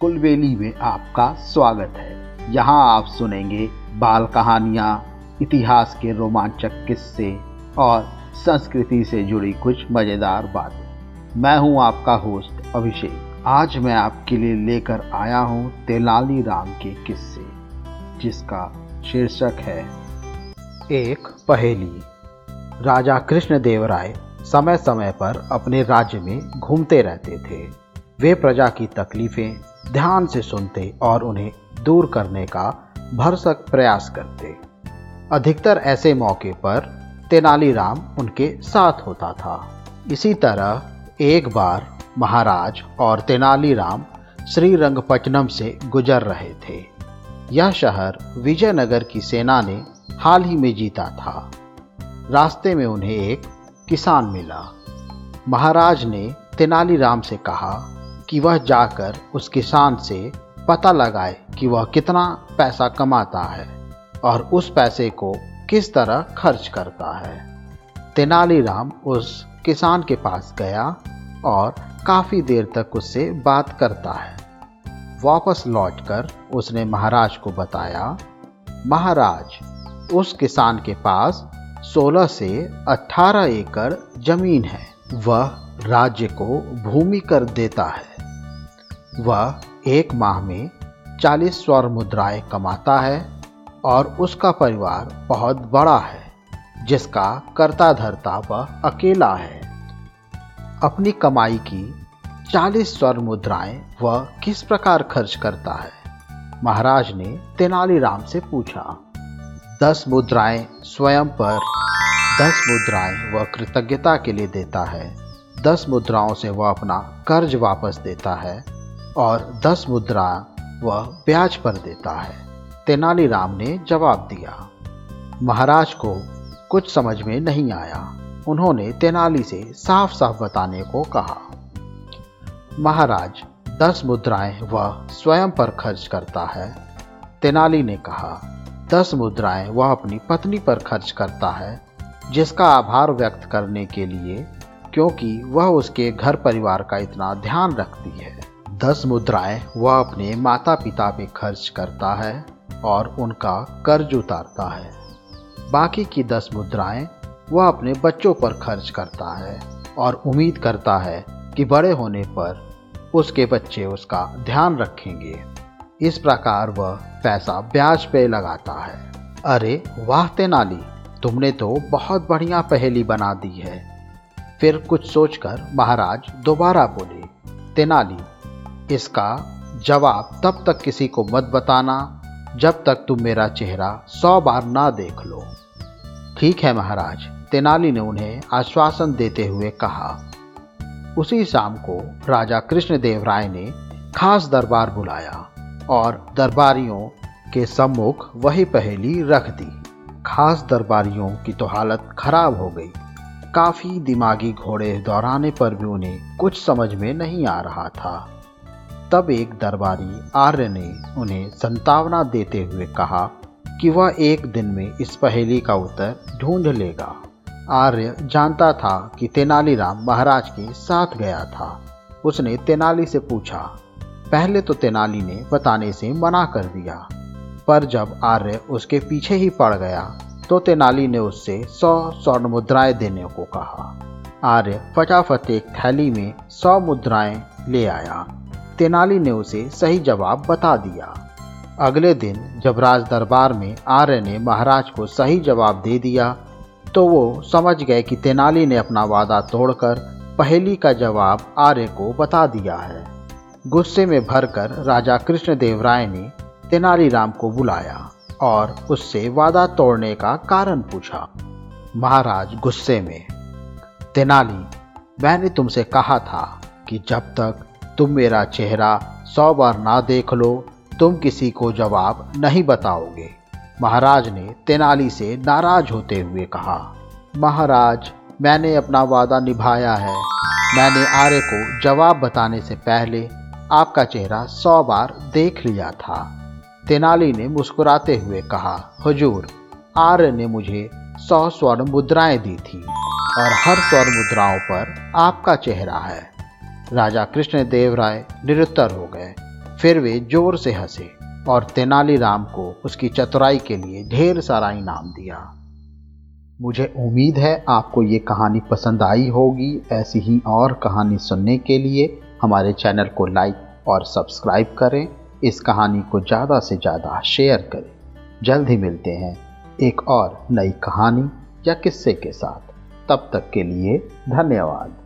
कुलबेली में आपका स्वागत है। यहाँ आप सुनेंगे बाल कहानियाँ, इतिहास के रोमांचक किस्से और संस्कृति से जुड़ी कुछ मज़ेदार बातें। मैं हूँ आपका होस्ट अभिषेक। आज मैं आपके लिए लेकर आया हूँ तेलाली राम के किस्से, जिसका शीर्षक है, एक पहेली। राजा कृष्णदेव राय समय समय पर अपने राज्य में घूमते रहते थे। वे प्रजा की तकलीफें ध्यान से सुनते और उन्हें दूर करने का भरसक प्रयास करते। अधिकतर ऐसे मौके पर तेनालीराम उनके साथ होता था। इसी तरह एक बार महाराज और तेनालीराम श्रीरंगपट्टनम से गुजर रहे थे। यह शहर विजयनगर की सेना ने हाल ही में जीता था। रास्ते में उन्हें एक किसान मिला। महाराज ने तेनालीराम से कहा कि वह जाकर उस किसान से पता लगाए कि वह कितना पैसा कमाता है और उस पैसे को किस तरह खर्च करता है। तेनालीराम उस किसान के पास गया और काफ़ी देर तक उससे बात करता है। वापस लौटकर उसने महाराज को बताया, महाराज, उस किसान के पास 16 से 18 एकड़ ज़मीन है। वह राज्य को भूमि कर देता है। वह एक माह में 40 स्वर मुद्राएँ कमाता है और उसका परिवार बहुत बड़ा है, जिसका कर्ता धरता वह अकेला है। अपनी कमाई की 40 स्वर मुद्राएँ वह किस प्रकार खर्च करता है? महाराज ने तेनालीराम से पूछा। दस मुद्राएँ स्वयं पर, दस मुद्राएँ वह कृतज्ञता के लिए देता है, दस मुद्राओं से वह अपना कर्ज वापस देता है और दस मुद्रा वह ब्याज पर देता है। तेनालीराम ने जवाब दिया, महाराज को कुछ समझ में नहीं आया, उन्होंने तेनाली से साफ़ साफ़ बताने को कहा। महाराज, दस मुद्राएँ वह स्वयं पर खर्च करता है, तेनाली ने कहा। दस मुद्राएँ वह अपनी पत्नी पर खर्च करता है, जिसका आभार व्यक्त करने के लिए, क्योंकि वह उसके घर परिवार का इतना ध्यान रखती है। दस मुद्राएँ वह अपने माता पिता पे खर्च करता है और उनका कर्ज उतारता है। बाकी की दस मुद्राएँ वह अपने बच्चों पर खर्च करता है और उम्मीद करता है कि बड़े होने पर उसके बच्चे उसका ध्यान रखेंगे। इस प्रकार वह पैसा ब्याज पे लगाता है। अरे वाह तेनाली, तुमने तो बहुत बढ़िया पहेली बना दी है। फिर कुछ सोचकर महाराज दोबारा बोले, तेनाली इसका जवाब तब तक किसी को मत बताना जब तक तुम मेरा चेहरा सौ बार ना देख लो। ठीक है महाराज, तेनाली ने उन्हें आश्वासन देते हुए कहा। उसी शाम को राजा कृष्णदेव राय ने खास दरबार बुलाया और दरबारियों के सम्मुख वही पहेली रख दी। खास दरबारियों की तो हालत खराब हो गई। काफ़ी दिमागी घोड़े दोहराने पर भी उन्हें कुछ समझ में नहीं आ रहा था। तब एक दरबारी आर्य ने उन्हें संतावना देते हुए कहा कि वह एक दिन में इस पहेली का उत्तर ढूंढ लेगा। आर्य जानता था कि तेनालीराम महाराज के साथ गया था। उसने तेनाली से पूछा, पहले तो तेनाली ने बताने से मना कर दिया, पर जब आर्य उसके पीछे ही पड़ गया तो तेनाली ने उससे सौ स्वर्ण मुद्राएँ देने को कहा। आर्य फटाफट एक थैली में सौ मुद्राएँ ले आया। तेनाली ने उसे सही जवाब बता दिया। अगले दिन जब राज दरबार में आर्य ने महाराज को सही जवाब दे दिया तो वो समझ गए कि तेनाली ने अपना वादा तोड़कर पहेली का जवाब आर्य को बता दिया है। गुस्से में भरकर राजा कृष्णदेव राय ने तेनालीराम को बुलाया और उससे वादा तोड़ने का कारण पूछा। महाराज गुस्से में, तेनाली, मैंने तुमसे कहा था कि जब तक तुम मेरा चेहरा सौ बार ना देख लो, तुम किसी को जवाब नहीं बताओगे। महाराज ने तेनाली से नाराज़ होते हुए कहा, महाराज, मैंने अपना वादा निभाया है। मैंने आर्य को जवाब बताने से पहले आपका चेहरा सौ बार देख लिया था। तेनाली ने मुस्कुराते हुए कहा, हुजूर, आर्य ने मुझे सौ स्वर्ण मुद्राएँ दी थी और हर स्वर्ण मुद्राओं पर आपका चेहरा है। राजा कृष्णदेव राय निरुत्तर हो गए। फिर वे ज़ोर से हंसे और तेनालीराम को उसकी चतुराई के लिए ढेर सारा इनाम दिया। मुझे उम्मीद है आपको ये कहानी पसंद आई होगी। ऐसी ही और कहानी सुनने के लिए हमारे चैनल को लाइक और सब्सक्राइब करें। इस कहानी को ज़्यादा से ज़्यादा शेयर करें। जल्द ही मिलते हैं एक और नई कहानी या किस्से के साथ। तब तक के लिए धन्यवाद।